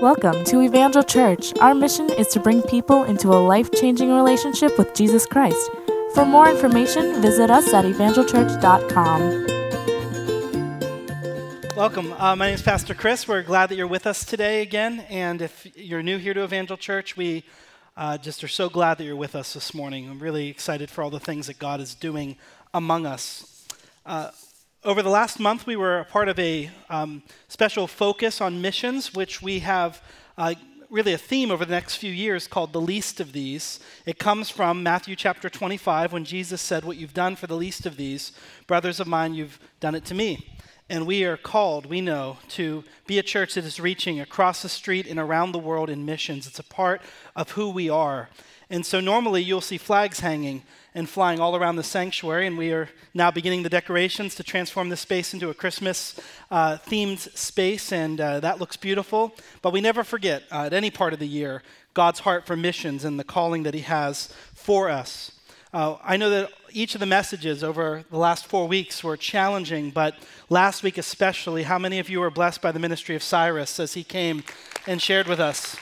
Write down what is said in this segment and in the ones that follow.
Welcome to Evangel Church. Our mission is to bring people into a life changing relationship with Jesus Christ. For more information, visit us at evangelchurch.com. Welcome. Uh, my name is Pastor Chris. We're glad that you're with us today again. And if you're new here to Evangel Church, we uh, just are so glad that you're with us this morning. I'm really excited for all the things that God is doing among us. Uh, over the last month, we were a part of a um, special focus on missions, which we have uh, really a theme over the next few years called the least of these. It comes from Matthew chapter 25 when Jesus said, What you've done for the least of these, brothers of mine, you've done it to me. And we are called, we know, to be a church that is reaching across the street and around the world in missions. It's a part of who we are. And so normally you'll see flags hanging and flying all around the sanctuary, and we are now beginning the decorations to transform this space into a Christmas uh, themed space, and uh, that looks beautiful. But we never forget uh, at any part of the year God's heart for missions and the calling that He has for us. Uh, I know that each of the messages over the last four weeks were challenging, but last week especially, how many of you were blessed by the ministry of Cyrus as he came and shared with us?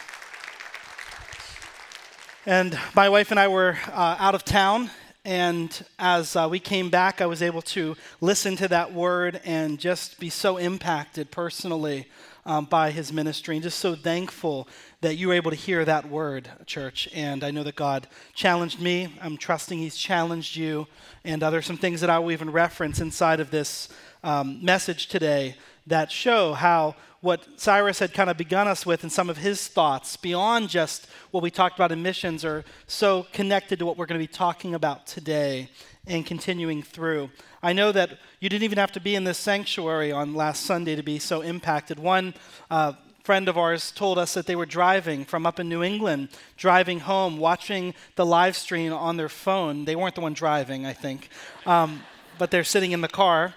And my wife and I were uh, out of town, and as uh, we came back, I was able to listen to that word and just be so impacted personally um, by his ministry, and just so thankful that you were able to hear that word, church. And I know that God challenged me. I'm trusting He's challenged you. And uh, there's some things that I will even reference inside of this um, message today that show how what Cyrus had kind of begun us with and some of his thoughts beyond just what we talked about in missions are so connected to what we're going to be talking about today and continuing through. I know that you didn't even have to be in this sanctuary on last Sunday to be so impacted. One uh, friend of ours told us that they were driving from up in New England, driving home, watching the live stream on their phone. They weren't the one driving, I think, um, but they're sitting in the car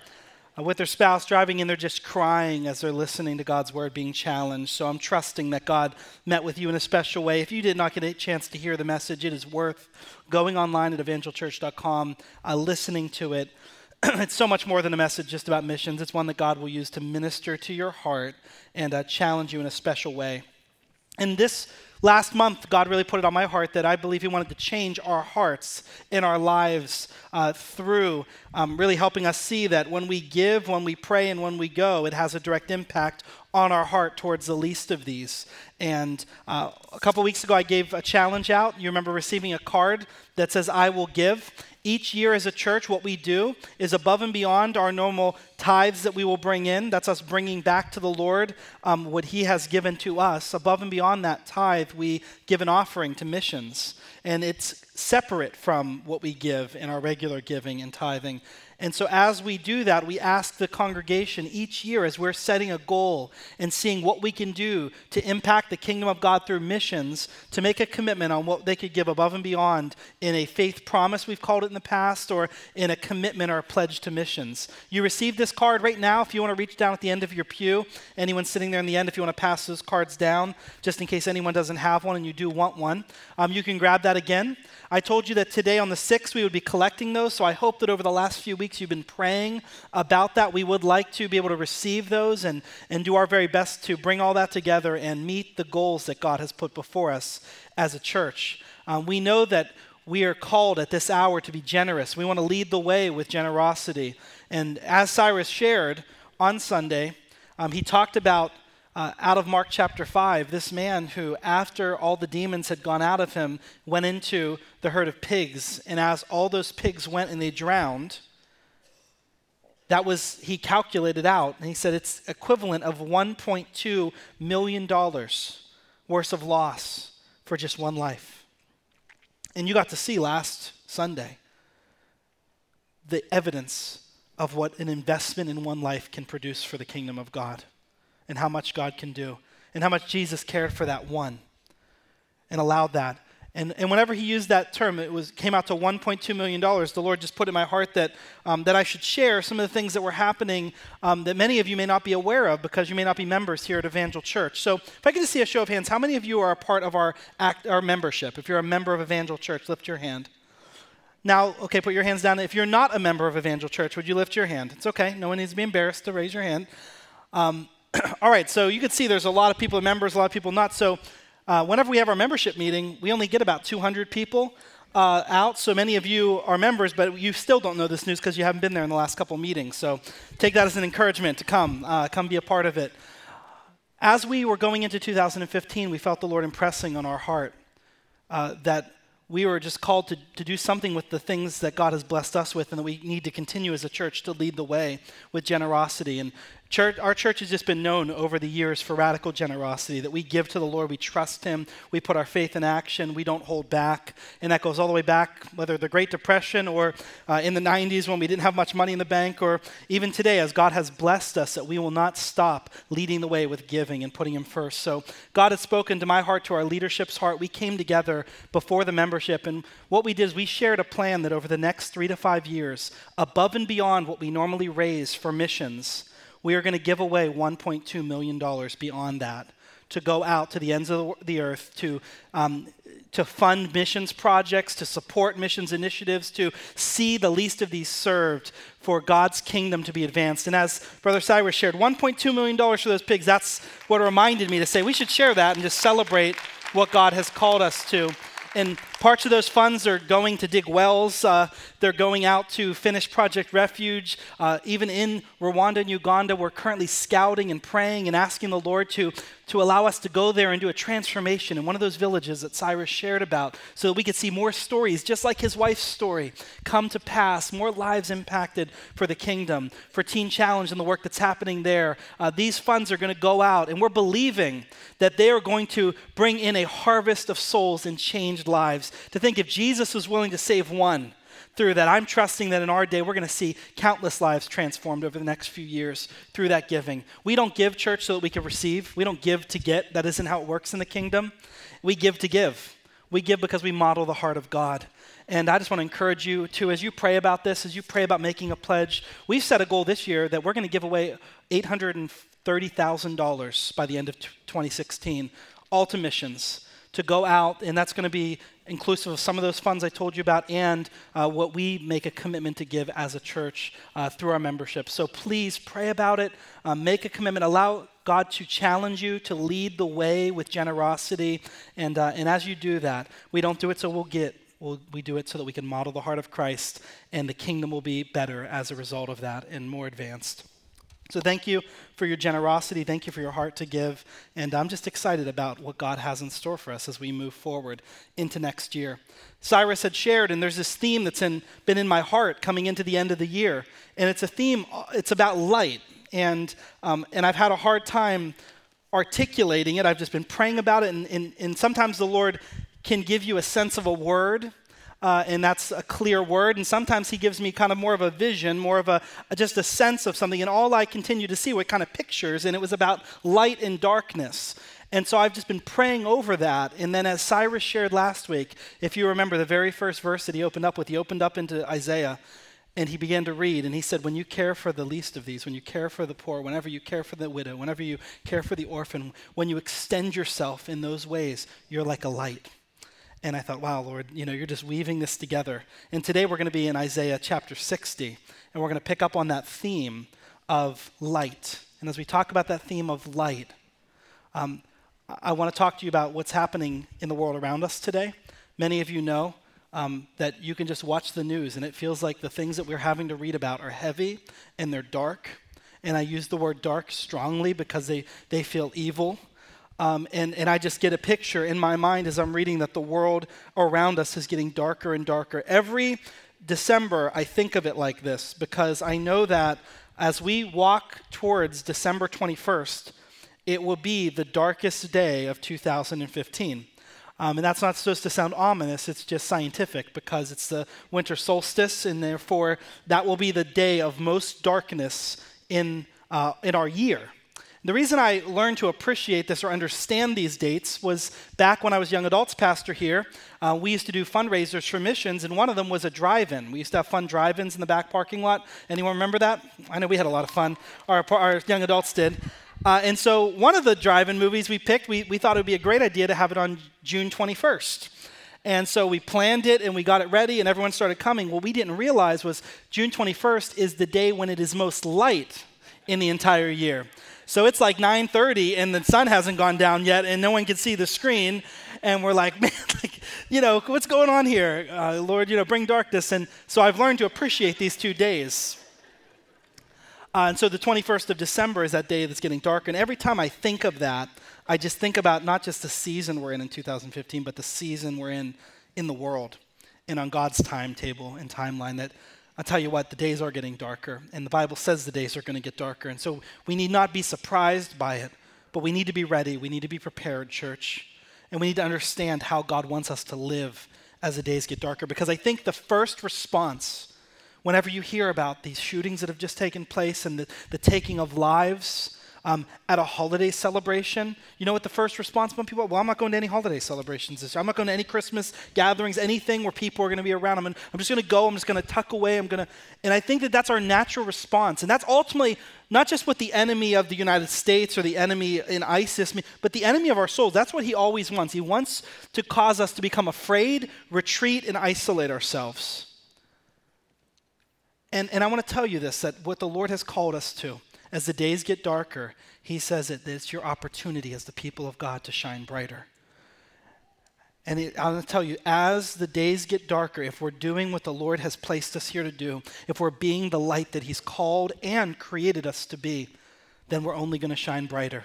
with their spouse driving in, they're just crying as they're listening to God's word being challenged. So I'm trusting that God met with you in a special way. If you did not get a chance to hear the message, it is worth going online at evangelchurch.com, uh, listening to it. it's so much more than a message just about missions. It's one that God will use to minister to your heart and uh, challenge you in a special way. And this Last month, God really put it on my heart that I believe He wanted to change our hearts in our lives uh, through um, really helping us see that when we give, when we pray, and when we go, it has a direct impact on our heart towards the least of these. And uh, a couple weeks ago, I gave a challenge out. You remember receiving a card that says, I will give. Each year as a church, what we do is above and beyond our normal tithes that we will bring in. That's us bringing back to the Lord um, what He has given to us. Above and beyond that tithe, we give an offering to missions. And it's separate from what we give in our regular giving and tithing. And so, as we do that, we ask the congregation each year as we're setting a goal and seeing what we can do to impact the kingdom of God through missions to make a commitment on what they could give above and beyond in a faith promise, we've called it in the past, or in a commitment or a pledge to missions. You receive this card right now. If you want to reach down at the end of your pew, anyone sitting there in the end, if you want to pass those cards down, just in case anyone doesn't have one and you do want one, um, you can grab that again. I told you that today on the 6th we would be collecting those, so I hope that over the last few weeks you've been praying about that. We would like to be able to receive those and, and do our very best to bring all that together and meet the goals that God has put before us as a church. Um, we know that we are called at this hour to be generous. We want to lead the way with generosity. And as Cyrus shared on Sunday, um, he talked about uh, out of Mark chapter 5, this man who, after all the demons had gone out of him, went into the herd of pigs. And as all those pigs went and they drowned, that was, he calculated out, and he said it's equivalent of $1.2 million worth of loss for just one life. And you got to see last Sunday the evidence of what an investment in one life can produce for the kingdom of God and how much God can do and how much Jesus cared for that one and allowed that. And, and whenever he used that term, it was, came out to $1.2 million. The Lord just put in my heart that, um, that I should share some of the things that were happening um, that many of you may not be aware of because you may not be members here at Evangel Church. So, if I could just see a show of hands, how many of you are a part of our, act, our membership? If you're a member of Evangel Church, lift your hand. Now, okay, put your hands down. If you're not a member of Evangel Church, would you lift your hand? It's okay. No one needs to be embarrassed to raise your hand. Um, all right, so you can see there's a lot of people, members, a lot of people not. So uh, whenever we have our membership meeting, we only get about 200 people uh, out. So many of you are members, but you still don't know this news because you haven't been there in the last couple meetings. So take that as an encouragement to come, uh, come be a part of it. As we were going into 2015, we felt the Lord impressing on our heart uh, that we were just called to, to do something with the things that God has blessed us with, and that we need to continue as a church to lead the way with generosity. And Church, our church has just been known over the years for radical generosity, that we give to the Lord, we trust Him, we put our faith in action, we don't hold back. And that goes all the way back, whether the Great Depression or uh, in the 90s when we didn't have much money in the bank, or even today as God has blessed us, that we will not stop leading the way with giving and putting Him first. So God has spoken to my heart, to our leadership's heart. We came together before the membership, and what we did is we shared a plan that over the next three to five years, above and beyond what we normally raise for missions, we are going to give away $1.2 million beyond that to go out to the ends of the earth to, um, to fund missions projects, to support missions initiatives, to see the least of these served for God's kingdom to be advanced. And as Brother Cyrus shared, $1.2 million for those pigs, that's what reminded me to say we should share that and just celebrate what God has called us to. And parts of those funds are going to dig wells. Uh, they're going out to finish Project Refuge. Uh, even in Rwanda and Uganda, we're currently scouting and praying and asking the Lord to, to allow us to go there and do a transformation in one of those villages that Cyrus shared about so that we could see more stories, just like his wife's story, come to pass, more lives impacted for the kingdom, for Teen Challenge and the work that's happening there. Uh, these funds are going to go out, and we're believing that they are going to bring in a harvest of souls and changed lives. To think if Jesus was willing to save one, through that. I'm trusting that in our day, we're going to see countless lives transformed over the next few years through that giving. We don't give church so that we can receive. We don't give to get. That isn't how it works in the kingdom. We give to give. We give because we model the heart of God. And I just want to encourage you to, as you pray about this, as you pray about making a pledge, we've set a goal this year that we're going to give away $830,000 by the end of 2016, all to missions to go out, and that's going to be inclusive of some of those funds I told you about and uh, what we make a commitment to give as a church uh, through our membership. So please pray about it, uh, make a commitment, allow God to challenge you to lead the way with generosity. And, uh, and as you do that, we don't do it so we'll get. We'll, we do it so that we can model the heart of Christ, and the kingdom will be better as a result of that and more advanced. So thank you for your generosity. Thank you for your heart to give. And I'm just excited about what God has in store for us as we move forward into next year. Cyrus had shared, and there's this theme that's in, been in my heart coming into the end of the year. And it's a theme, it's about light. And, um, and I've had a hard time articulating it. I've just been praying about it. And, and, and sometimes the Lord can give you a sense of a word uh, and that's a clear word. And sometimes he gives me kind of more of a vision, more of a, just a sense of something. And all I continue to see were kind of pictures, and it was about light and darkness. And so I've just been praying over that. And then, as Cyrus shared last week, if you remember the very first verse that he opened up with, he opened up into Isaiah and he began to read. And he said, When you care for the least of these, when you care for the poor, whenever you care for the widow, whenever you care for the orphan, when you extend yourself in those ways, you're like a light. And I thought, wow, Lord, you know, you're just weaving this together. And today we're going to be in Isaiah chapter 60, and we're going to pick up on that theme of light. And as we talk about that theme of light, um, I want to talk to you about what's happening in the world around us today. Many of you know um, that you can just watch the news, and it feels like the things that we're having to read about are heavy and they're dark. And I use the word dark strongly because they, they feel evil um, and, and I just get a picture in my mind as I'm reading that the world around us is getting darker and darker. Every December, I think of it like this because I know that as we walk towards December 21st, it will be the darkest day of 2015. Um, and that's not supposed to sound ominous, it's just scientific because it's the winter solstice, and therefore that will be the day of most darkness in, uh, in our year. The reason I learned to appreciate this or understand these dates was back when I was young adults pastor here. Uh, we used to do fundraisers for missions, and one of them was a drive-in. We used to have fun drive-ins in the back parking lot. Anyone remember that? I know we had a lot of fun. Our, our young adults did. Uh, and so one of the drive-in movies we picked, we, we thought it would be a great idea to have it on June 21st. And so we planned it and we got it ready and everyone started coming. What we didn't realize was June 21st is the day when it is most light in the entire year. So it's like 9:30 and the sun hasn't gone down yet, and no one can see the screen. And we're like, man, like, you know, what's going on here? Uh, Lord, you know, bring darkness. And so I've learned to appreciate these two days. Uh, and so the 21st of December is that day that's getting darker. And every time I think of that, I just think about not just the season we're in in 2015, but the season we're in in the world and on God's timetable and timeline. That I'll tell you what, the days are getting darker. And the Bible says the days are going to get darker. And so we need not be surprised by it, but we need to be ready. We need to be prepared, church. And we need to understand how God wants us to live as the days get darker. Because I think the first response, whenever you hear about these shootings that have just taken place and the, the taking of lives, um, at a holiday celebration, you know what the first response from people? Well, I'm not going to any holiday celebrations this year. I'm not going to any Christmas gatherings, anything where people are going to be around. I'm, I'm just going to go. I'm just going to tuck away. I'm going to, and I think that that's our natural response, and that's ultimately not just what the enemy of the United States or the enemy in ISIS, but the enemy of our souls. That's what he always wants. He wants to cause us to become afraid, retreat, and isolate ourselves. And, and I want to tell you this that what the Lord has called us to as the days get darker, he says it, that it's your opportunity as the people of God to shine brighter. And it, I'm going to tell you, as the days get darker, if we're doing what the Lord has placed us here to do, if we're being the light that He's called and created us to be, then we're only going to shine brighter.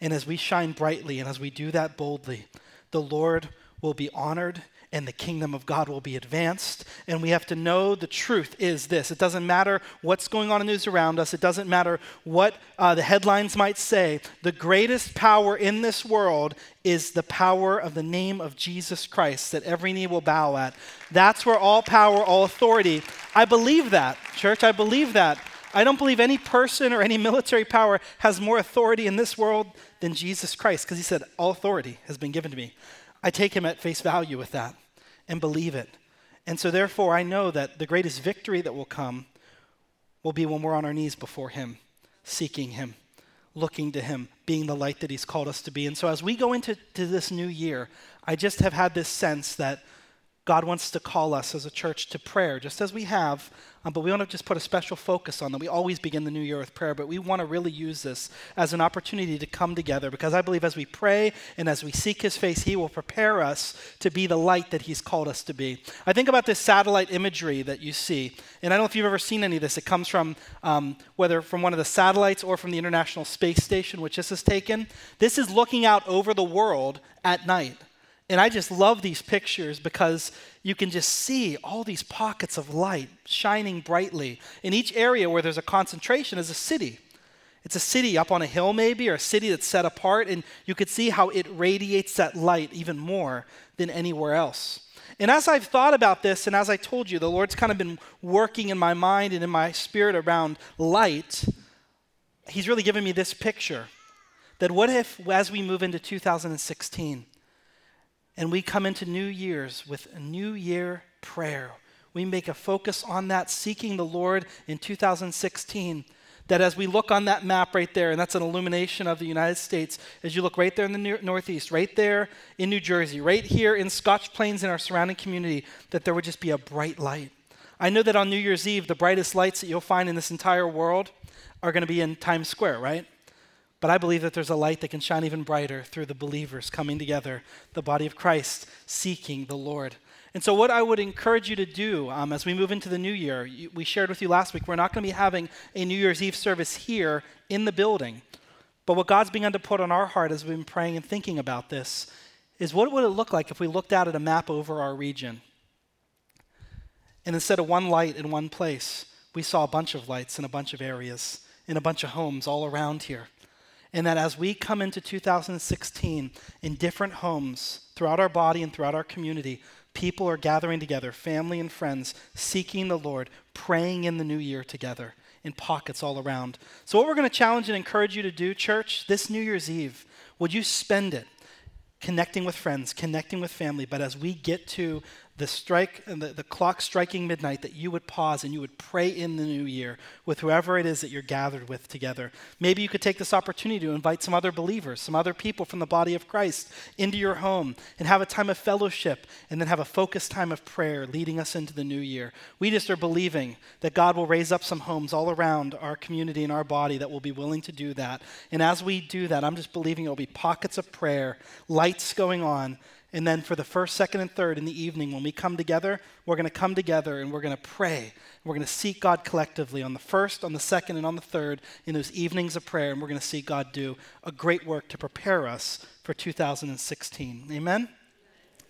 And as we shine brightly and as we do that boldly, the Lord will be honored and the kingdom of God will be advanced. And we have to know the truth is this it doesn't matter what's going on in the news around us, it doesn't matter what uh, the headlines might say. The greatest power in this world is the power of the name of Jesus Christ that every knee will bow at. That's where all power, all authority. I believe that, church. I believe that. I don't believe any person or any military power has more authority in this world than Jesus Christ because he said, All authority has been given to me. I take him at face value with that and believe it. And so, therefore, I know that the greatest victory that will come will be when we're on our knees before Him, seeking Him, looking to Him, being the light that He's called us to be. And so, as we go into this new year, I just have had this sense that God wants to call us as a church to prayer, just as we have, um, but we want to just put a special focus on that. We always begin the new year with prayer, but we want to really use this as an opportunity to come together because I believe as we pray and as we seek His face, He will prepare us to be the light that He's called us to be. I think about this satellite imagery that you see, and I don't know if you've ever seen any of this. It comes from um, whether from one of the satellites or from the International Space Station, which this is taken. This is looking out over the world at night. And I just love these pictures because you can just see all these pockets of light shining brightly. In each area where there's a concentration is a city. It's a city up on a hill, maybe, or a city that's set apart, and you could see how it radiates that light even more than anywhere else. And as I've thought about this, and as I told you, the Lord's kind of been working in my mind and in my spirit around light, He's really given me this picture that what if, as we move into 2016, and we come into New Year's with a New Year prayer. We make a focus on that, seeking the Lord in 2016. That as we look on that map right there, and that's an illumination of the United States, as you look right there in the Northeast, right there in New Jersey, right here in Scotch Plains in our surrounding community, that there would just be a bright light. I know that on New Year's Eve, the brightest lights that you'll find in this entire world are going to be in Times Square, right? But I believe that there's a light that can shine even brighter through the believers coming together, the body of Christ seeking the Lord. And so, what I would encourage you to do um, as we move into the new year, you, we shared with you last week, we're not going to be having a New Year's Eve service here in the building. But what God's begun to put on our heart as we've been praying and thinking about this is what would it look like if we looked out at a map over our region? And instead of one light in one place, we saw a bunch of lights in a bunch of areas, in a bunch of homes all around here and that as we come into 2016 in different homes throughout our body and throughout our community, people are gathering together, family and friends, seeking the Lord, praying in the new year together in pockets all around. So, what we're going to challenge and encourage you to do, church, this New Year's Eve, would you spend it connecting with friends, connecting with family, but as we get to the strike and the, the clock striking midnight that you would pause and you would pray in the new year with whoever it is that you're gathered with together. Maybe you could take this opportunity to invite some other believers, some other people from the body of Christ into your home and have a time of fellowship and then have a focused time of prayer leading us into the new year. We just are believing that God will raise up some homes all around our community and our body that will be willing to do that. And as we do that, I'm just believing it will be pockets of prayer, lights going on and then for the first, second, and third in the evening, when we come together, we're going to come together and we're going to pray. We're going to seek God collectively on the first, on the second, and on the third in those evenings of prayer. And we're going to see God do a great work to prepare us for 2016. Amen?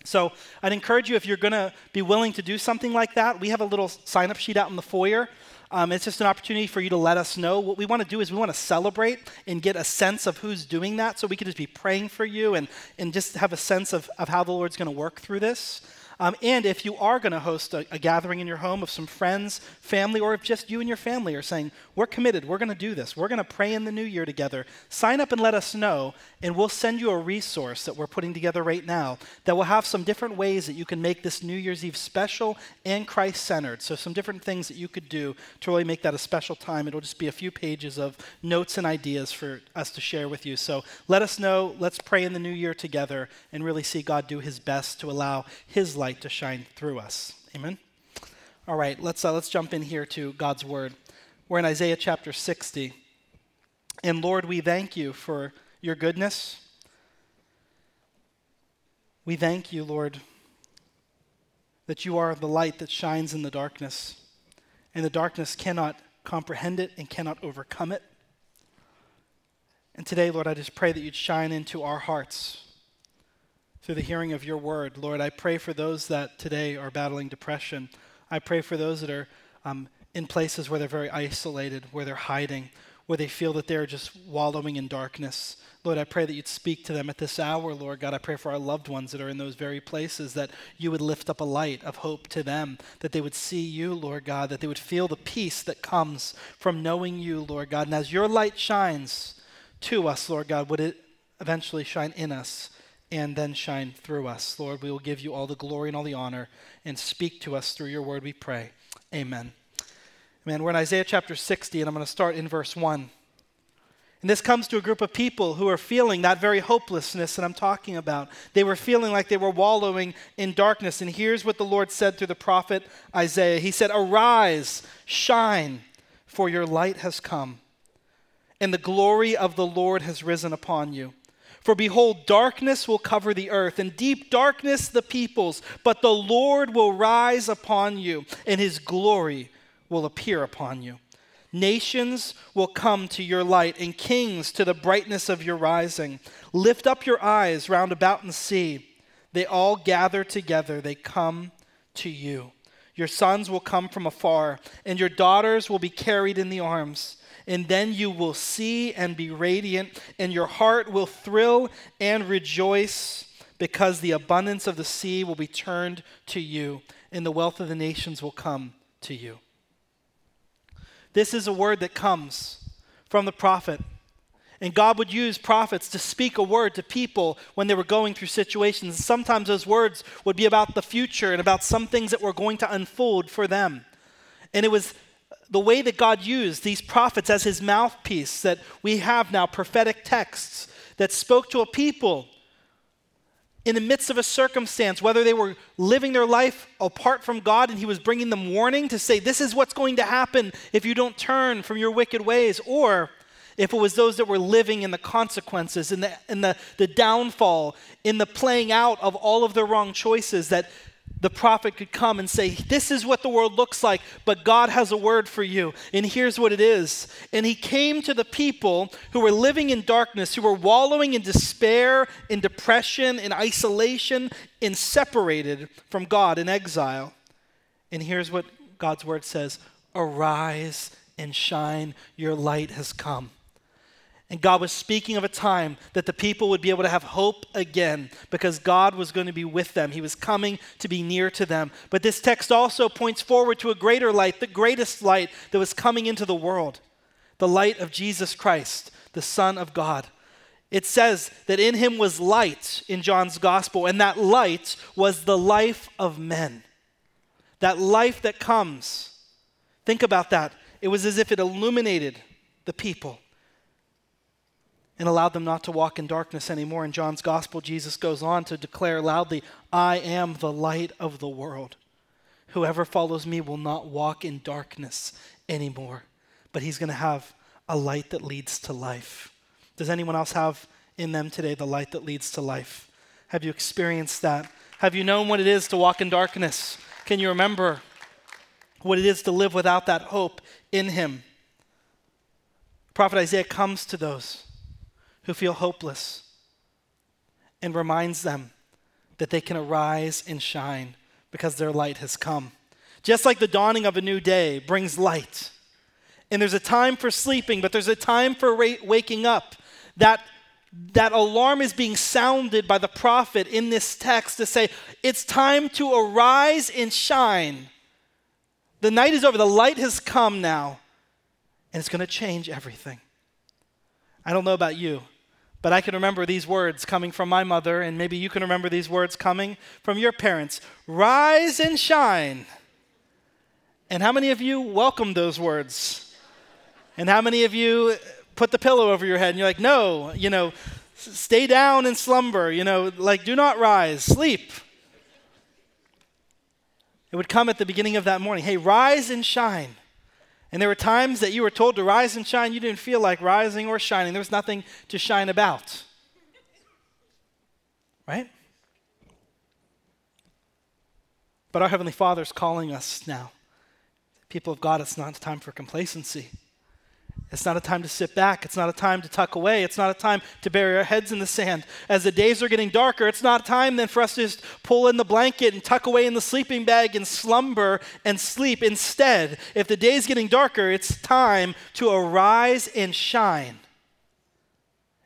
So I'd encourage you, if you're going to be willing to do something like that, we have a little sign up sheet out in the foyer. Um, it's just an opportunity for you to let us know. What we want to do is we want to celebrate and get a sense of who's doing that so we can just be praying for you and, and just have a sense of, of how the Lord's going to work through this. Um, and if you are going to host a, a, gathering in your home of some friends, family, or if just you and your family are saying, We're committed, we're going to do this, we're going to pray in the new year together, sign up and let us know, and we'll send you a resource that we're putting together right now that will have some different ways that you can make this New Year's Eve special and Christ centered. So, some different things that you could do to really make that a special time. It'll just be a few pages of notes and ideas for us to share with you. So, let us know, let's pray in the new year together and really see God do his best to allow his life light to shine through us. Amen? All right, let's, uh, let's jump in here to God's word. We're in Isaiah chapter 60. And Lord, we thank you for your goodness. We thank you, Lord, that you are the light that shines in the darkness, and the darkness cannot comprehend it and cannot overcome it. And today, Lord, I just pray that you'd shine into our hearts through the hearing of your word. Lord, I pray for those that today are battling depression. I pray for those that are um, in places where they're very isolated, where they're hiding, where they feel that they're just wallowing in darkness. Lord, I pray that you'd speak to them at this hour, Lord God. I pray for our loved ones that are in those very places, that you would lift up a light of hope to them, that they would see you, Lord God, that they would feel the peace that comes from knowing you, Lord God. And as your light shines to us, Lord God, would it eventually shine in us and then shine through us. Lord, we will give you all the glory and all the honor and speak to us through your word, we pray. Amen. Amen. We're in Isaiah chapter 60, and I'm going to start in verse 1. And this comes to a group of people who are feeling that very hopelessness that I'm talking about. They were feeling like they were wallowing in darkness. And here's what the Lord said through the prophet Isaiah He said, Arise, shine, for your light has come, and the glory of the Lord has risen upon you. For behold, darkness will cover the earth, and deep darkness the peoples, but the Lord will rise upon you, and his glory will appear upon you. Nations will come to your light, and kings to the brightness of your rising. Lift up your eyes round about and see. They all gather together, they come to you. Your sons will come from afar, and your daughters will be carried in the arms and then you will see and be radiant, and your heart will thrill and rejoice because the abundance of the sea will be turned to you, and the wealth of the nations will come to you. This is a word that comes from the prophet. And God would use prophets to speak a word to people when they were going through situations. Sometimes those words would be about the future and about some things that were going to unfold for them. And it was the way that God used these prophets as his mouthpiece, that we have now prophetic texts that spoke to a people in the midst of a circumstance, whether they were living their life apart from God and he was bringing them warning to say, This is what's going to happen if you don't turn from your wicked ways, or if it was those that were living in the consequences, in the, in the, the downfall, in the playing out of all of their wrong choices, that the prophet could come and say, This is what the world looks like, but God has a word for you. And here's what it is. And he came to the people who were living in darkness, who were wallowing in despair, in depression, in isolation, in separated from God, in exile. And here's what God's word says Arise and shine, your light has come. And God was speaking of a time that the people would be able to have hope again because God was going to be with them. He was coming to be near to them. But this text also points forward to a greater light, the greatest light that was coming into the world the light of Jesus Christ, the Son of God. It says that in him was light in John's gospel, and that light was the life of men. That life that comes. Think about that. It was as if it illuminated the people and allowed them not to walk in darkness anymore. In John's gospel, Jesus goes on to declare loudly, I am the light of the world. Whoever follows me will not walk in darkness anymore, but he's going to have a light that leads to life. Does anyone else have in them today the light that leads to life? Have you experienced that? Have you known what it is to walk in darkness? Can you remember what it is to live without that hope in him? Prophet Isaiah comes to those who feel hopeless and reminds them that they can arise and shine because their light has come. Just like the dawning of a new day brings light. And there's a time for sleeping, but there's a time for ra- waking up. That, that alarm is being sounded by the prophet in this text to say, it's time to arise and shine. The night is over, the light has come now, and it's going to change everything. I don't know about you, but I can remember these words coming from my mother, and maybe you can remember these words coming from your parents Rise and shine. And how many of you welcomed those words? And how many of you put the pillow over your head and you're like, No, you know, stay down and slumber, you know, like do not rise, sleep. It would come at the beginning of that morning. Hey, rise and shine. And there were times that you were told to rise and shine, you didn't feel like rising or shining. There was nothing to shine about. Right? But our Heavenly Father is calling us now. People of God, it's not time for complacency. It's not a time to sit back. It's not a time to tuck away. It's not a time to bury our heads in the sand. As the days are getting darker, it's not time then for us to just pull in the blanket and tuck away in the sleeping bag and slumber and sleep. Instead, if the day's getting darker, it's time to arise and shine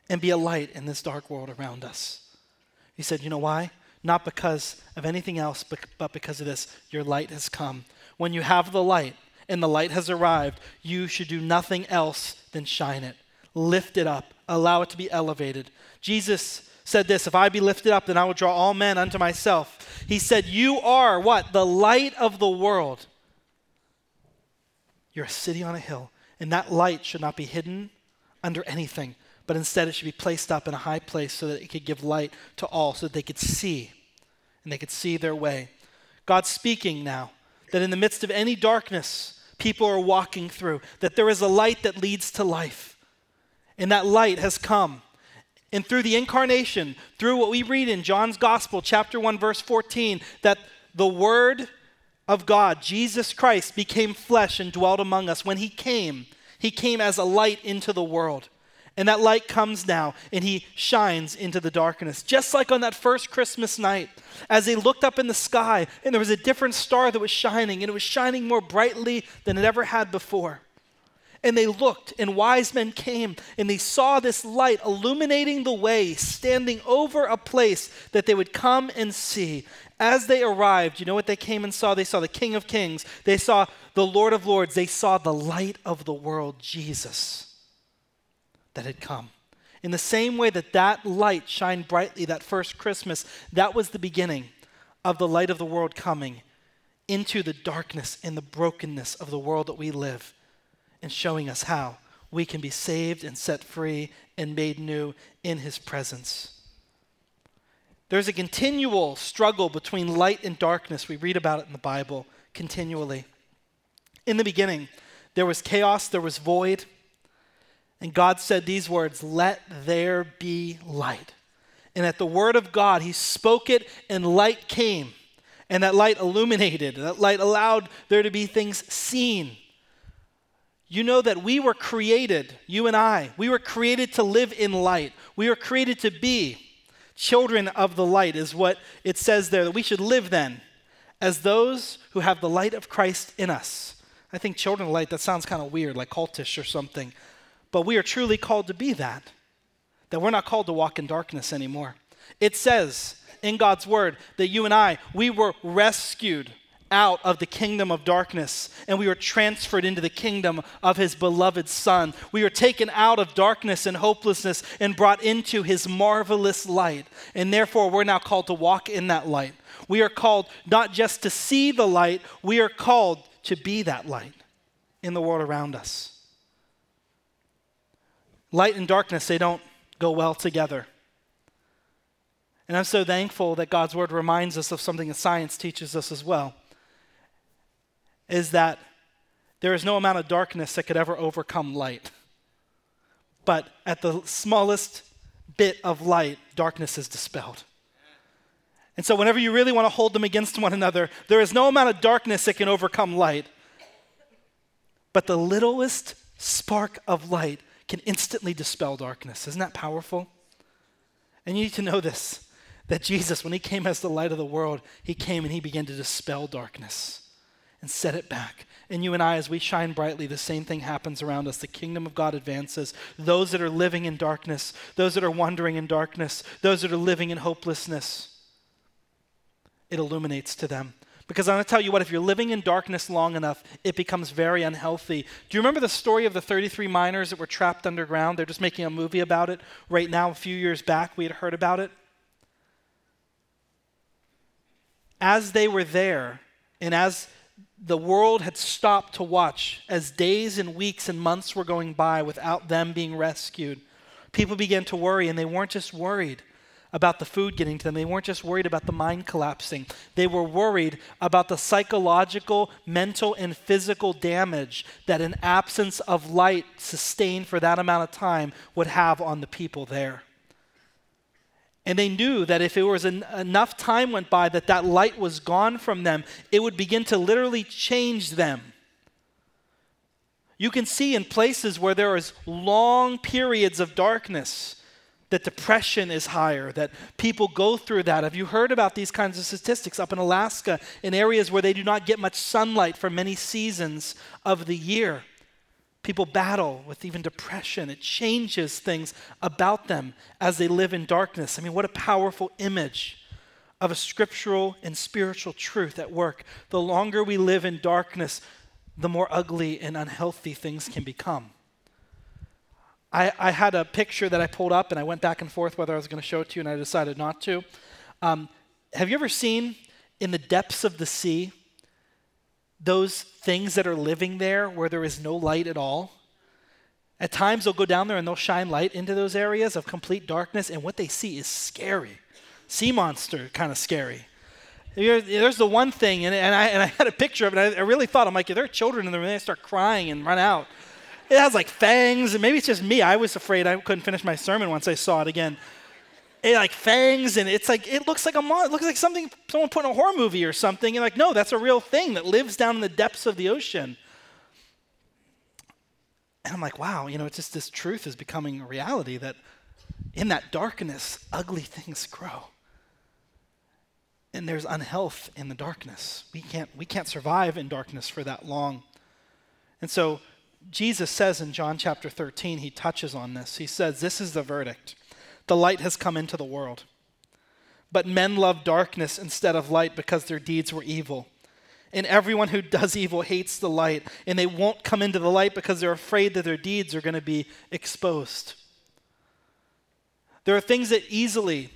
and be a light in this dark world around us. He said, You know why? Not because of anything else, but because of this. Your light has come. When you have the light, and the light has arrived, you should do nothing else than shine it. Lift it up, allow it to be elevated. Jesus said this If I be lifted up, then I will draw all men unto myself. He said, You are what? The light of the world. You're a city on a hill, and that light should not be hidden under anything, but instead it should be placed up in a high place so that it could give light to all, so that they could see and they could see their way. God's speaking now that in the midst of any darkness, people are walking through, that there is a light that leads to life. And that light has come. And through the incarnation, through what we read in John's Gospel, chapter 1, verse 14, that the Word of God, Jesus Christ, became flesh and dwelt among us. When He came, He came as a light into the world. And that light comes now and he shines into the darkness. Just like on that first Christmas night, as they looked up in the sky and there was a different star that was shining, and it was shining more brightly than it ever had before. And they looked, and wise men came, and they saw this light illuminating the way, standing over a place that they would come and see. As they arrived, you know what they came and saw? They saw the King of Kings, they saw the Lord of Lords, they saw the light of the world, Jesus that had come. In the same way that that light shined brightly that first Christmas, that was the beginning of the light of the world coming into the darkness and the brokenness of the world that we live and showing us how we can be saved and set free and made new in his presence. There's a continual struggle between light and darkness. We read about it in the Bible continually. In the beginning, there was chaos, there was void. And God said these words, Let there be light. And at the word of God, he spoke it, and light came. And that light illuminated, that light allowed there to be things seen. You know that we were created, you and I, we were created to live in light. We were created to be children of the light, is what it says there, that we should live then as those who have the light of Christ in us. I think children of light, that sounds kind of weird, like cultish or something. But we are truly called to be that, that we're not called to walk in darkness anymore. It says in God's word that you and I, we were rescued out of the kingdom of darkness and we were transferred into the kingdom of his beloved Son. We were taken out of darkness and hopelessness and brought into his marvelous light. And therefore, we're now called to walk in that light. We are called not just to see the light, we are called to be that light in the world around us. Light and darkness, they don't go well together. And I'm so thankful that God's word reminds us of something that science teaches us as well is that there is no amount of darkness that could ever overcome light. But at the smallest bit of light, darkness is dispelled. And so, whenever you really want to hold them against one another, there is no amount of darkness that can overcome light. But the littlest spark of light can instantly dispel darkness. Isn't that powerful? And you need to know this that Jesus, when he came as the light of the world, he came and he began to dispel darkness and set it back. And you and I, as we shine brightly, the same thing happens around us. The kingdom of God advances. Those that are living in darkness, those that are wandering in darkness, those that are living in hopelessness, it illuminates to them. Because I'm going to tell you what, if you're living in darkness long enough, it becomes very unhealthy. Do you remember the story of the 33 miners that were trapped underground? They're just making a movie about it right now. A few years back, we had heard about it. as they were there, and as the world had stopped to watch, as days and weeks and months were going by without them being rescued, people began to worry, and they weren't just worried about the food getting to them. They weren't just worried about the mine collapsing. They were worried about the psychological, mental, and physical damage that an absence of light sustained for that amount of time would have on the people there. And they knew that if it was an, enough time went by that that light was gone from them, it would begin to literally change them. You can see in places where there is long periods of darkness that depression is higher, that people go through that. Have you heard about these kinds of statistics up in Alaska, in areas where they do not get much sunlight for many seasons of the year? People battle with even depression. It changes things about them as they live in darkness. I mean, what a powerful image of a scriptural and spiritual truth at work. The longer we live in darkness, the more ugly and unhealthy things can become. I, I had a picture that I pulled up and I went back and forth whether I was going to show it to you and I decided not to. Um, have you ever seen in the depths of the sea those things that are living there where there is no light at all. At times they'll go down there and they'll shine light into those areas of complete darkness, and what they see is scary. Sea monster, kind of scary. There's the one thing, and, I, and I had a picture of it. I, really thought, I'm like, there are children in there, and they start crying and run out. It has like fangs, and maybe it's just me. I was afraid I couldn't finish my sermon once I saw it again. It like fangs and it's like it looks like a mon- it looks like something someone put in a horror movie or something and like no that's a real thing that lives down in the depths of the ocean. And i'm like wow you know it's just this truth is becoming a reality that in that darkness ugly things grow. And there's unhealth in the darkness. We can't we can't survive in darkness for that long. And so jesus says in john chapter 13 he touches on this he says this is the verdict the light has come into the world. But men love darkness instead of light because their deeds were evil. And everyone who does evil hates the light, and they won't come into the light because they're afraid that their deeds are going to be exposed. There are things that easily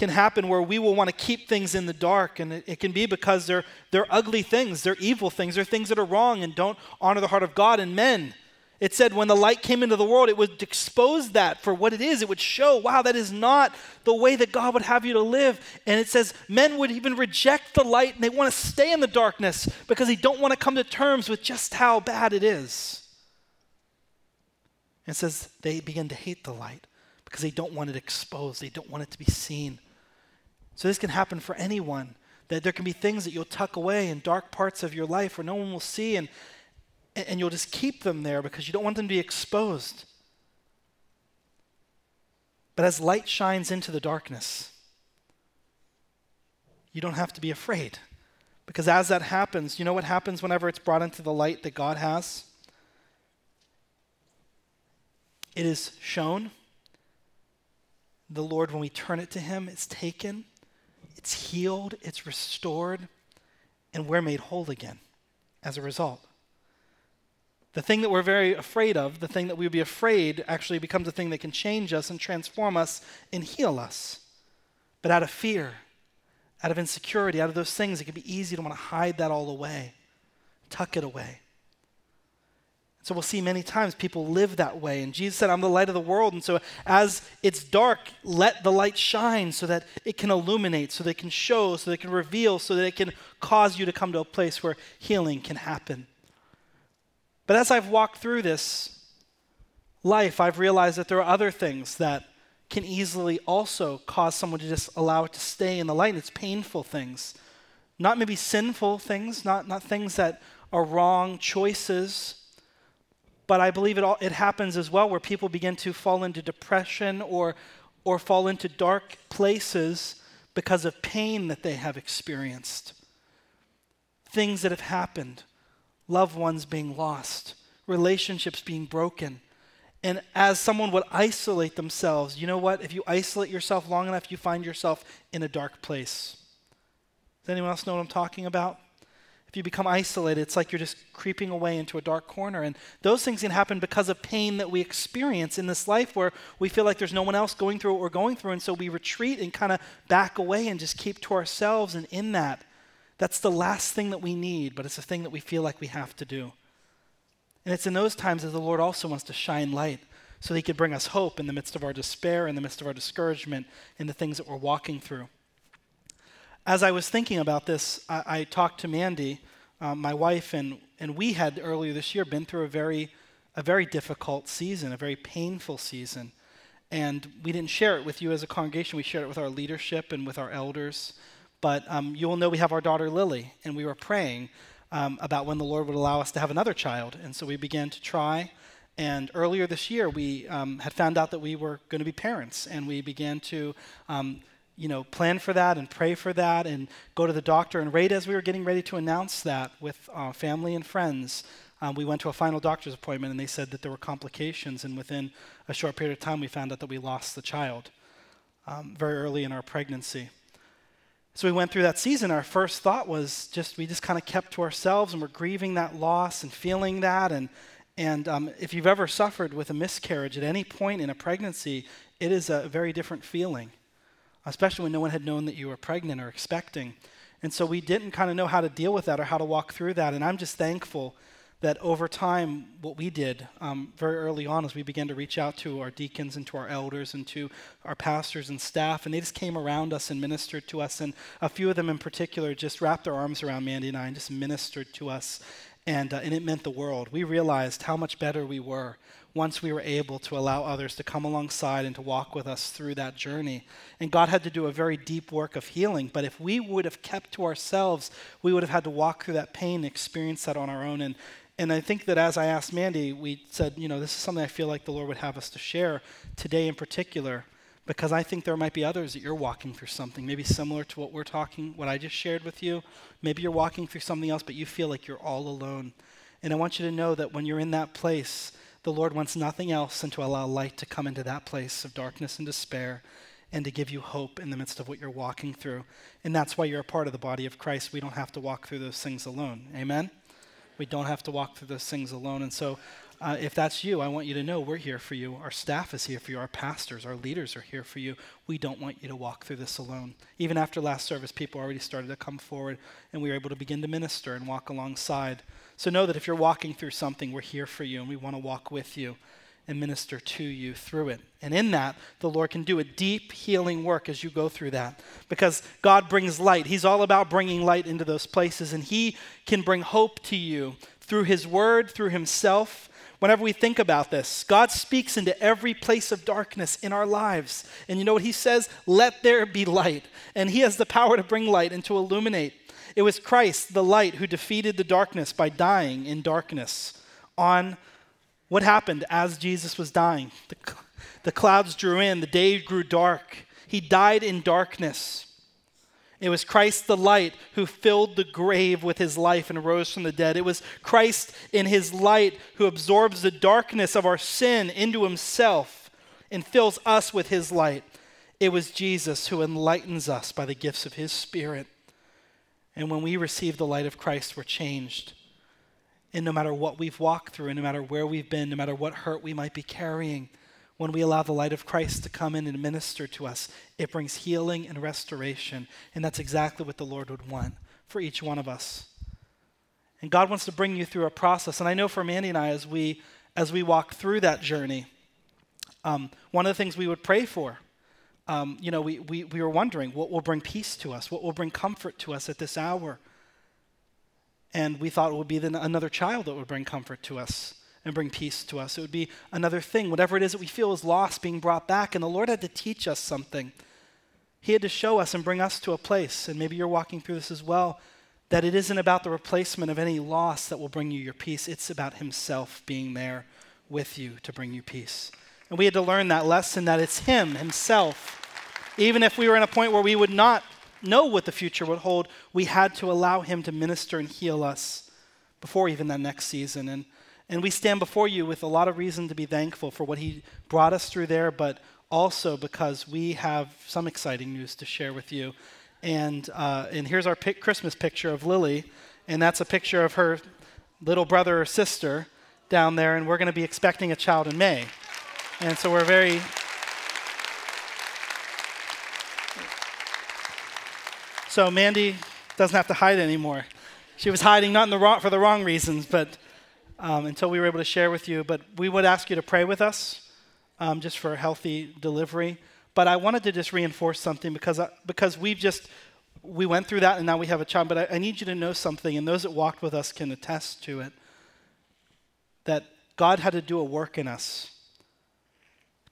can happen where we will want to keep things in the dark, and it, it, can be because they're, they're ugly things, they're evil things, they're things that are wrong and don't honor the heart of God. And men it said when the light came into the world, it would expose that for what it is. It would show, wow, that is not the way that God would have you to live. And it says men would even reject the light and they want to stay in the darkness because they don't want to come to terms with just how bad it is. And it says they begin to hate the light because they don't want it exposed, they don't want it to be seen. So this can happen for anyone. That there can be things that you'll tuck away in dark parts of your life where no one will see, and and you'll just keep them there because you don't want them to be exposed. But as light shines into the darkness, you don't have to be afraid. Because as that happens, you know what happens whenever it's brought into the light that God has? It is shown. The Lord, when we turn it to Him, it's taken, it's healed, it's restored, and we're made whole again as a result. The thing that we're very afraid of, the thing that we would be afraid, actually becomes a thing that can change us and transform us and heal us. But out of fear, out of insecurity, out of those things, it can be easy to want to hide that all away, tuck it away. So we'll see many times people live that way. And Jesus said, I'm the light of the world. And so as it's dark, let the light shine so that it can illuminate, so that it can show, so that it can reveal, so that it can cause you to come to a place where healing can happen. But as I've walked through this life, I've realized that there are other things that can easily also cause someone to just allow it to stay in the light. And It's painful things. Not maybe sinful things, not, not things that are wrong choices but I believe it, all, it happens as well where people begin to fall into depression or, or fall into dark places because of pain that they have experienced. Things that have happened, loved ones being lost, relationships being broken. And as someone would isolate themselves, you know what? If you isolate yourself long enough, you find yourself in a dark place. Does anyone else know what I'm talking about? If you become isolated, it's like you're just creeping away into a dark corner. And those things can happen because of pain that we experience in this life where we feel like there's no one else going through what we're going through. And so we retreat and kind of back away and just keep to ourselves. And in that, that's the last thing that we need, but it's a thing that we feel like we have to do. And it's in those times that the Lord also wants to shine light so that He could bring us hope in the midst of our despair, in the midst of our discouragement, in the things that we're walking through as I was thinking about this, I, I talked to Mandy, uh, my wife, and, and we had earlier this year been through a very, a very difficult season, a very painful season. And we didn't share it with you as a congregation, we shared it with our leadership and with our elders. But um, you will know we have our daughter Lily, and we were praying um, about when the Lord would allow us to have another child. And so we began to try. And earlier this year, we um, had found out that we were going to be parents, and we began to um, you know, plan for that and pray for that and go to the doctor. And right as we were getting ready to announce that with uh, family and friends, um, we went to a final doctor's appointment and they said that there were complications. And within a short period of time, we found out that we lost the child um, very early in our pregnancy. So we went through that season. Our first thought was just, we just kind of kept to ourselves and we're grieving that loss and feeling that. And, and um, if you've ever suffered with a miscarriage at any point in a pregnancy, it is a very different feeling especially when no one had known that you were pregnant or expecting. And so we didn't kind of know how to deal with that or how to walk through that. And I'm just thankful that over time, what we did um, very early on is we began to reach out to our deacons and to our elders and to our pastors and staff, and they just came around us and ministered to us. And a few of them in particular just wrapped their arms around Mandy and I and just ministered to us. And, uh, and it meant the world. We realized how much better we were once we were able to allow others to come alongside and to walk with us through that journey. And God had to do a very deep work of healing. But if we would have kept to ourselves, we would have had to walk through that pain experience that on our own. And, and I think that as I asked Mandy, we said, you know, this is something I feel like the Lord would have us to share today in particular because I think there might be others that you're walking through something, maybe similar to what we're talking, what I just shared with you. Maybe you're walking through something else, but you feel like you're all alone. And I want you to know that when you're in that place, the Lord wants nothing else than to allow light to come into that place of darkness and despair and to give you hope in the midst of what you're walking through. And that's why you're a part of the body of Christ. We don't have to walk through those things alone. Amen? We don't have to walk through those things alone. And so, uh, if that's you, I want you to know we're here for you. Our staff is here for you. Our pastors, our leaders are here for you. We don't want you to walk through this alone. Even after last service, people already started to come forward, and we were able to begin to minister and walk alongside. So know that if you're walking through something, we're here for you and we want to walk with you and minister to you through it. And in that, the Lord can do a deep healing work as you go through that because God brings light. He's all about bringing light into those places, and He can bring hope to you through His Word, through Himself. Whenever we think about this, God speaks into every place of darkness in our lives. And you know what He says? Let there be light. And He has the power to bring light and to illuminate. It was Christ, the light, who defeated the darkness by dying in darkness. On what happened as Jesus was dying? The, the clouds drew in, the day grew dark. He died in darkness. It was Christ the light who filled the grave with his life and rose from the dead. It was Christ in his light who absorbs the darkness of our sin into himself and fills us with his light. It was Jesus who enlightens us by the gifts of his Spirit. And when we receive the light of Christ, we're changed. And no matter what we've walked through, and no matter where we've been, no matter what hurt we might be carrying, when we allow the light of Christ to come in and minister to us, it brings healing and restoration. And that's exactly what the Lord would want for each one of us. And God wants to bring you through a process. And I know for Mandy and I, as we as we walk through that journey, um, one of the things we would pray for, um, you know, we, we, we were wondering what will bring peace to us, what will bring comfort to us at this hour. And we thought it would be the, another child that would bring comfort to us and bring peace to us. It would be another thing, whatever it is that we feel is lost, being brought back. And the Lord had to teach us something. He had to show us and bring us to a place, and maybe you're walking through this as well, that it isn't about the replacement of any loss that will bring you your peace. It's about Himself being there with you to bring you peace. And we had to learn that lesson that it's Him, Himself. Even if we were in a point where we would not know what the future would hold, we had to allow Him to minister and heal us before even that next season. And, and we stand before you with a lot of reason to be thankful for what He brought us through there, but also because we have some exciting news to share with you. And, uh, and here's our pic- Christmas picture of Lily, and that's a picture of her little brother or sister down there, and we're going to be expecting a child in May. And so we're very. So Mandy doesn't have to hide anymore. She was hiding not the wrong, for the wrong reasons, but um, until we were able to share with you. But we would ask you to pray with us um, just for a healthy delivery. But I wanted to just reinforce something because, I, because we've just, we went through that and now we have a child. But I, I need you to know something, and those that walked with us can attest to it that God had to do a work in us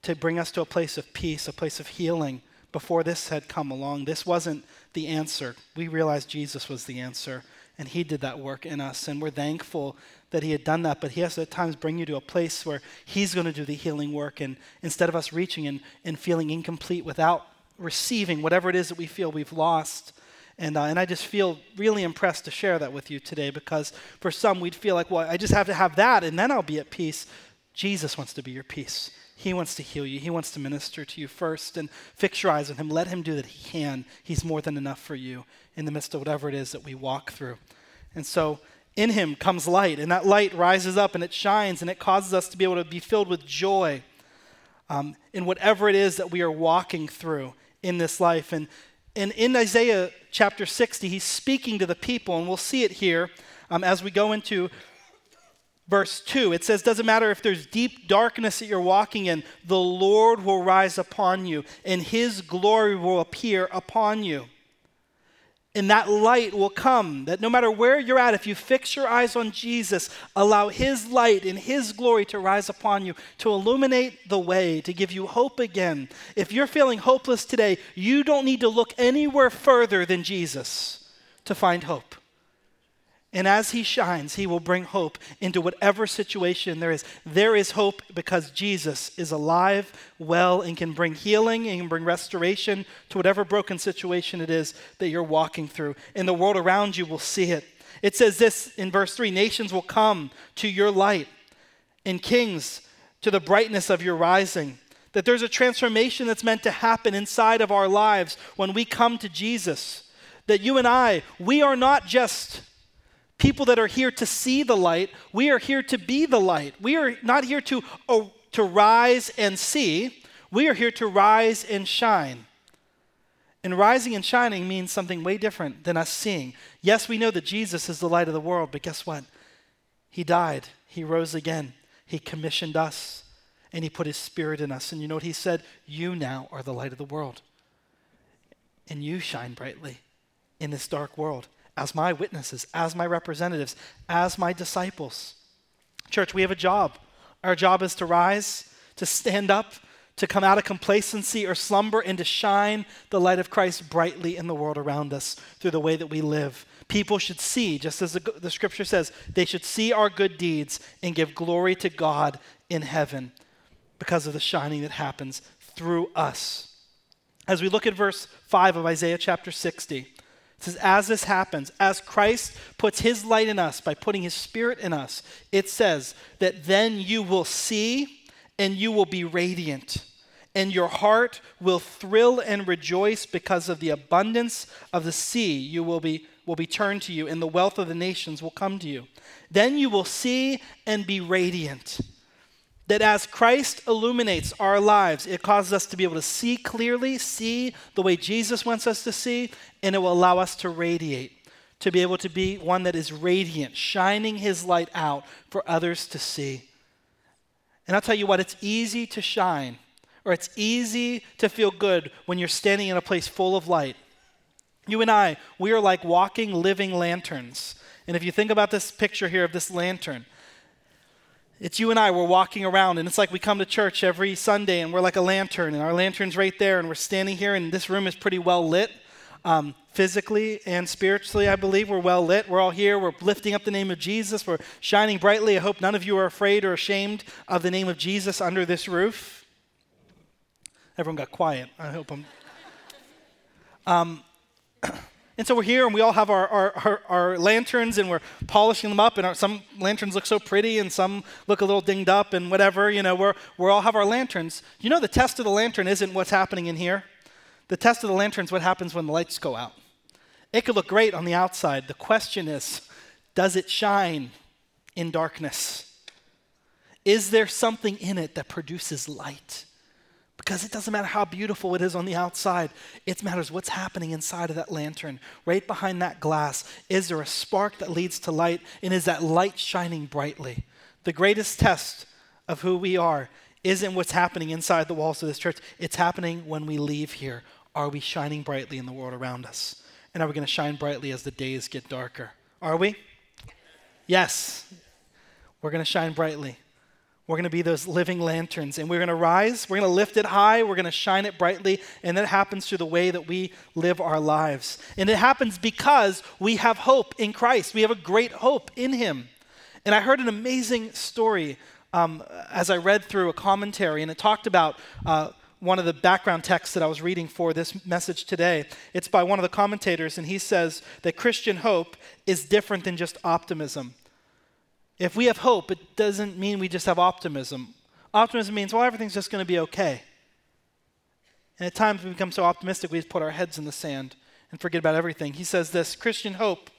to bring us to a place of peace, a place of healing before this had come along. This wasn't the answer. We realized Jesus was the answer, and He did that work in us. And we're thankful that He had done that, but He has to at times bring you to a place where He's going to do the healing work. And instead of us reaching and, and feeling incomplete without receiving whatever it is that we feel we've lost, and, uh, and I just feel really impressed to share that with you today because for some, we'd feel like, well, I just have to have that and then I'll be at peace. Jesus wants to be your peace. He wants to heal you. He wants to minister to you first and fix your eyes on Him. Let Him do that. He can. He's more than enough for you in the midst of whatever it is that we walk through. And so in Him comes light, and that light rises up and it shines and it causes us to be able to be filled with joy um, in whatever it is that we are walking through in this life. And, and in Isaiah chapter 60, he's speaking to the people, and we'll see it here um, as we go into verse 2. It says, Doesn't matter if there's deep darkness that you're walking in, the Lord will rise upon you, and his glory will appear upon you. And that light will come, that no matter where you're at, if you fix your eyes on Jesus, allow His light and His glory to rise upon you, to illuminate the way, to give you hope again. If you're feeling hopeless today, you don't need to look anywhere further than Jesus to find hope. And as he shines, he will bring hope into whatever situation there is. There is hope because Jesus is alive, well, and can bring healing and can bring restoration to whatever broken situation it is that you're walking through. And the world around you will see it. It says this in verse 3 Nations will come to your light, and kings to the brightness of your rising. That there's a transformation that's meant to happen inside of our lives when we come to Jesus. That you and I, we are not just people that are here to see the light. We are here to be the light. We are not here to, oh, to rise and see. We are here to rise and shine. And rising and shining means something way different than us seeing. Yes, we know that Jesus is the light of the world, but guess what? He died, He rose again, He commissioned us, and He put His Spirit in us. And you know what He said? You now are the light of the world. And you shine brightly in this dark world as my witnesses, as my representatives, as my disciples. Church, we have a job. Our job is to rise, to stand up, to come out of complacency or slumber, and to shine the light of Christ brightly in the world around us through the way that we live. People should see, just as the, the scripture says, they should see our good deeds and give glory to God in heaven because of the shining that happens through us. As we look at verse 5 of Isaiah chapter 60, it says, as this happens, as Christ puts his light in us by putting his spirit in us, it says that then you will see and you will be radiant, and your heart will thrill and rejoice because of the abundance of the sea. You will be will be turned to you, and the wealth of the nations will come to you. Then you will see and be radiant. That as Christ illuminates our lives, it causes us to be able to see clearly, see the way Jesus wants us to see, and it will allow us to radiate, to be able to be one that is radiant, shining his light out for others to see. And I'll tell you what, it's easy to shine, or it's easy to feel good when you're standing in a place full of light. You and I, we are like walking, living lanterns. And if you think about this picture here of this lantern, it's you and I, we're walking around, and it's like we come to church every Sunday and we're like a lantern, and our lantern's right there, and we're standing here, and this room is pretty well lit. Um, physically and spiritually, I believe we're well lit. We're all here. We're lifting up the name of Jesus. We're shining brightly. I hope none of you are afraid or ashamed of the name of Jesus under this roof. Everyone got quiet. I hope I'm. Um, and so we're here and we all have our, our, our, our lanterns and we're polishing them up. And our, some lanterns look so pretty and some look a little dinged up and whatever. You know, we're, we all have our lanterns. You know, the test of the lantern isn't what's happening in here. The test of the lantern is what happens when the lights go out. It could look great on the outside. The question is does it shine in darkness? Is there something in it that produces light? Because it doesn't matter how beautiful it is on the outside, it matters what's happening inside of that lantern, right behind that glass. Is there a spark that leads to light? And is that light shining brightly? The greatest test of who we are isn't what's happening inside the walls of this church, it's happening when we leave here. Are we shining brightly in the world around us? And are we going to shine brightly as the days get darker? Are we? Yes. We're going to shine brightly. We're going to be those living lanterns and we're going to rise. We're going to lift it high. We're going to shine it brightly. And that happens through the way that we live our lives. And it happens because we have hope in Christ. We have a great hope in Him. And I heard an amazing story um, as I read through a commentary, and it talked about. Uh, one of the background texts that I was reading for this message today. It's by one of the commentators, and he says that Christian hope is different than just optimism. If we have hope, it doesn't mean we just have optimism. Optimism means, well, everything's just going to be okay. And at times we become so optimistic, we just put our heads in the sand and forget about everything. He says this Christian hope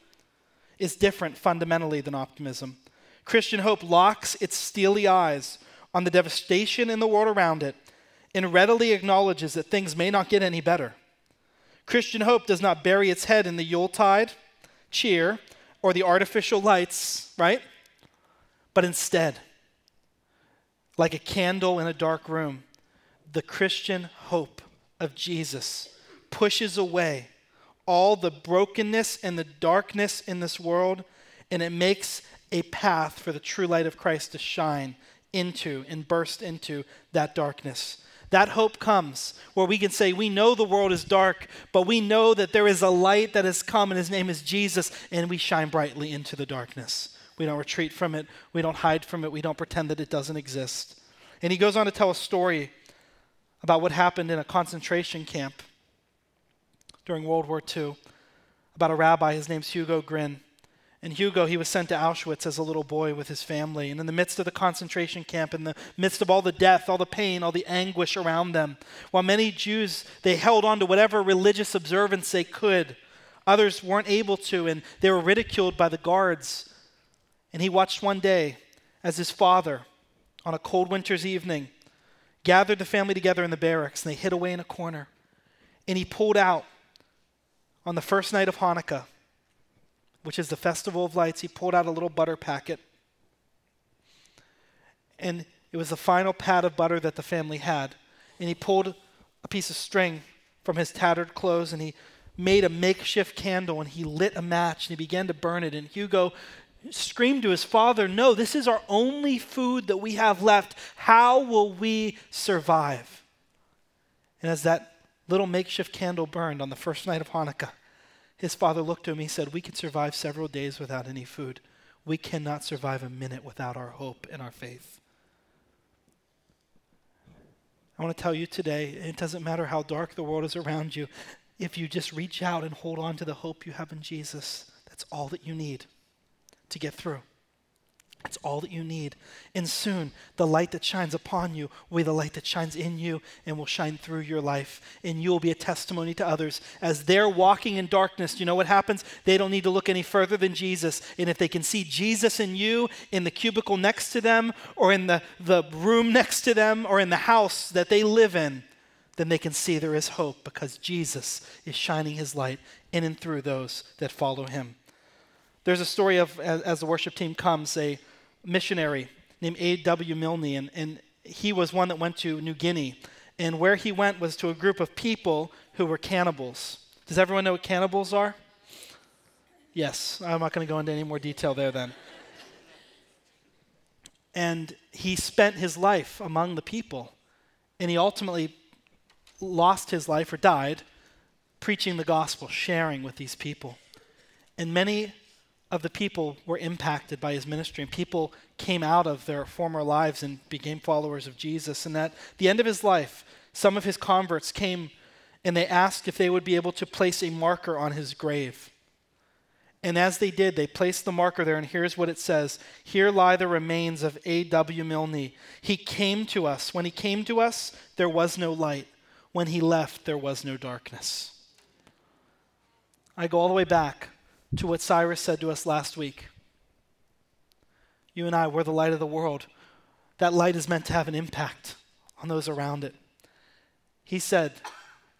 is different fundamentally than optimism. Christian hope locks its steely eyes on the devastation in the world around it and readily acknowledges that things may not get any better. Christian hope does not bury its head in the Yuletide cheer or the artificial lights, right? But instead, like a candle in a dark room, the Christian hope of Jesus pushes away all the brokenness and the darkness in this world, and it makes a path for the true light of Christ to shine into and burst into that darkness. That hope comes where we can say, We know the world is dark, but we know that there is a light that has come, and his name is Jesus, and we shine brightly into the darkness. We don't retreat from it. We don't hide from it. We don't pretend that it doesn't exist. And he goes on to tell a story about what happened in a concentration camp during World War II about a rabbi. His name's Hugo Gryn. And Hugo, he was sent to Auschwitz as a little boy with his family. And in the midst of the concentration camp, in the midst of all the death, all the pain, all the anguish around them, while many Jews, they held on to whatever religious observance they could, others weren't able to, and they were ridiculed by the guards and he watched one day as his father, on a cold winter's evening, gathered the family together in the barracks and they hid away in a corner. And he pulled out on the first night of Hanukkah, which is the festival of lights, he pulled out a little butter packet. And it was the final pat of butter that the family had. And he pulled a piece of string from his tattered clothes and he made a makeshift candle and he lit a match and he began to burn it. And Hugo screamed to his father, No, this is our only food that we have left. How will we survive? And as that little makeshift candle burned on the first night of Hanukkah, his father looked to him. He said, We can survive several days without any food. We cannot survive a minute without our hope and our faith. I want to tell you today it doesn't matter how dark the world is around you, if you just reach out and hold on to the hope you have in Jesus, that's all that you need to get through. It's all that you need. And soon, the light that shines upon you will be the light that shines in you and will shine through your life. And you will be a testimony to others. As they're walking in darkness, you know what happens? They don't need to look any further than Jesus. And if they can see Jesus in you, in the cubicle next to them, or in the, the room next to them, or in the house that they live in, then they can see there is hope because Jesus is shining his light in and through those that follow him. There's a story of, as, as the worship team comes, a missionary named A.W. Milne, and, and he was one that went to New Guinea. And where he went was to a group of people who were cannibals. Does everyone know what cannibals are? Yes, I'm not going to go into any more detail there then. and he spent his life among the people, and he ultimately lost his life or died preaching the gospel, sharing with these people. And many of the people were impacted by his ministry, and people came out of their former lives and became followers of Jesus. And at the end of his life, some of his converts came and they asked if they would be able to place a marker on his grave. And as they did, they placed the marker there, and here's what it says Here lie the remains of A.W. Milne. He came to us. When he came to us, there was no light. When he left, there was no darkness. I go all the way back to what Cyrus said to us last week. You and I, we're the light of the world. That light is meant to have an impact on those around it. He said,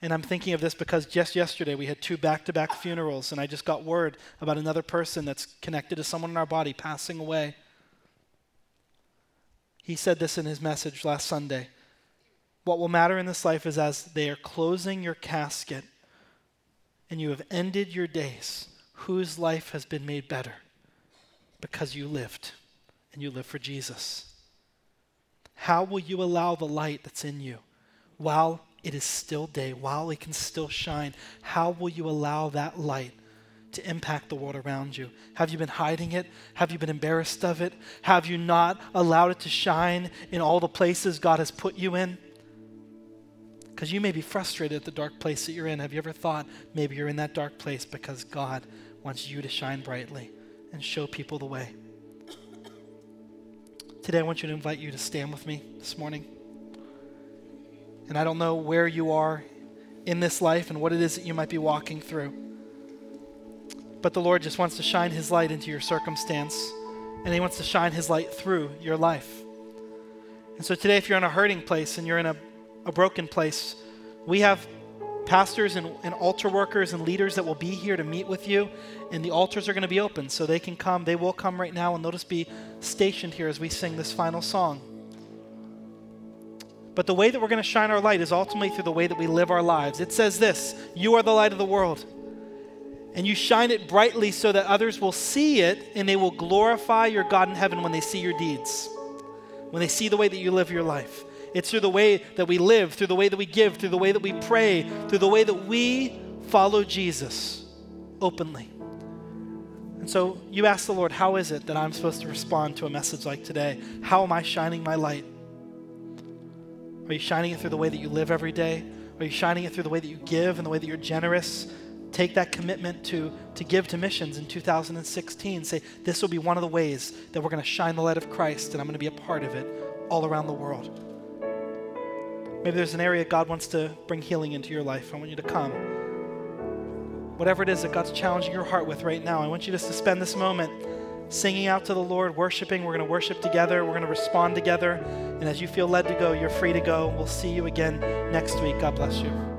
and I'm thinking of this because just yesterday we had two back to back funerals, and I just got word about another person that's connected to someone in our body passing away. He said this in his message last Sunday. What will matter in this life is as they are closing your casket and you have ended your days, whose life has been made better because you lived and you live for Jesus? How will you allow the light that's in you while it is still day, while it can still shine? How will you allow that light to impact the world around you? Have you been hiding it? Have you been embarrassed of it? Have you not allowed it to shine in all the places God has put you in? Because you may be frustrated at the dark place that you're in. Have you ever thought maybe you're in that dark place because God wants you to shine brightly and show people the way? Today, I want you to invite you to stand with me this morning. And I don't know where you are in this life and what it is that you might be walking through. But the Lord just wants to shine His light into your circumstance, and He wants to shine His light through your life. And so today, if you're in a hurting place and you're in a, a broken place, we have pastors and, and altar workers and leaders that will be here to meet with you, and the altars are going to be open so they can come. They will come right now, and they'll just be stationed here as we sing this final song. But the way that we're going to shine our light is ultimately through the way that we live our lives. It says this You are the light of the world. And you shine it brightly so that others will see it and they will glorify your God in heaven when they see your deeds, when they see the way that you live your life. It's through the way that we live, through the way that we give, through the way that we pray, through the way that we follow Jesus openly. And so you ask the Lord, how is it that I'm supposed to respond to a message like today? How am I shining my light? Are you shining it through the way that you live every day? Are you shining it through the way that you give and the way that you're generous? Take that commitment to, to give to missions in 2016. Say, this will be one of the ways that we're going to shine the light of Christ, and I'm going to be a part of it all around the world. Maybe there's an area God wants to bring healing into your life. I want you to come. Whatever it is that God's challenging your heart with right now, I want you just to spend this moment singing out to the Lord, worshiping. We're going to worship together. We're going to respond together. And as you feel led to go, you're free to go. We'll see you again next week. God bless you.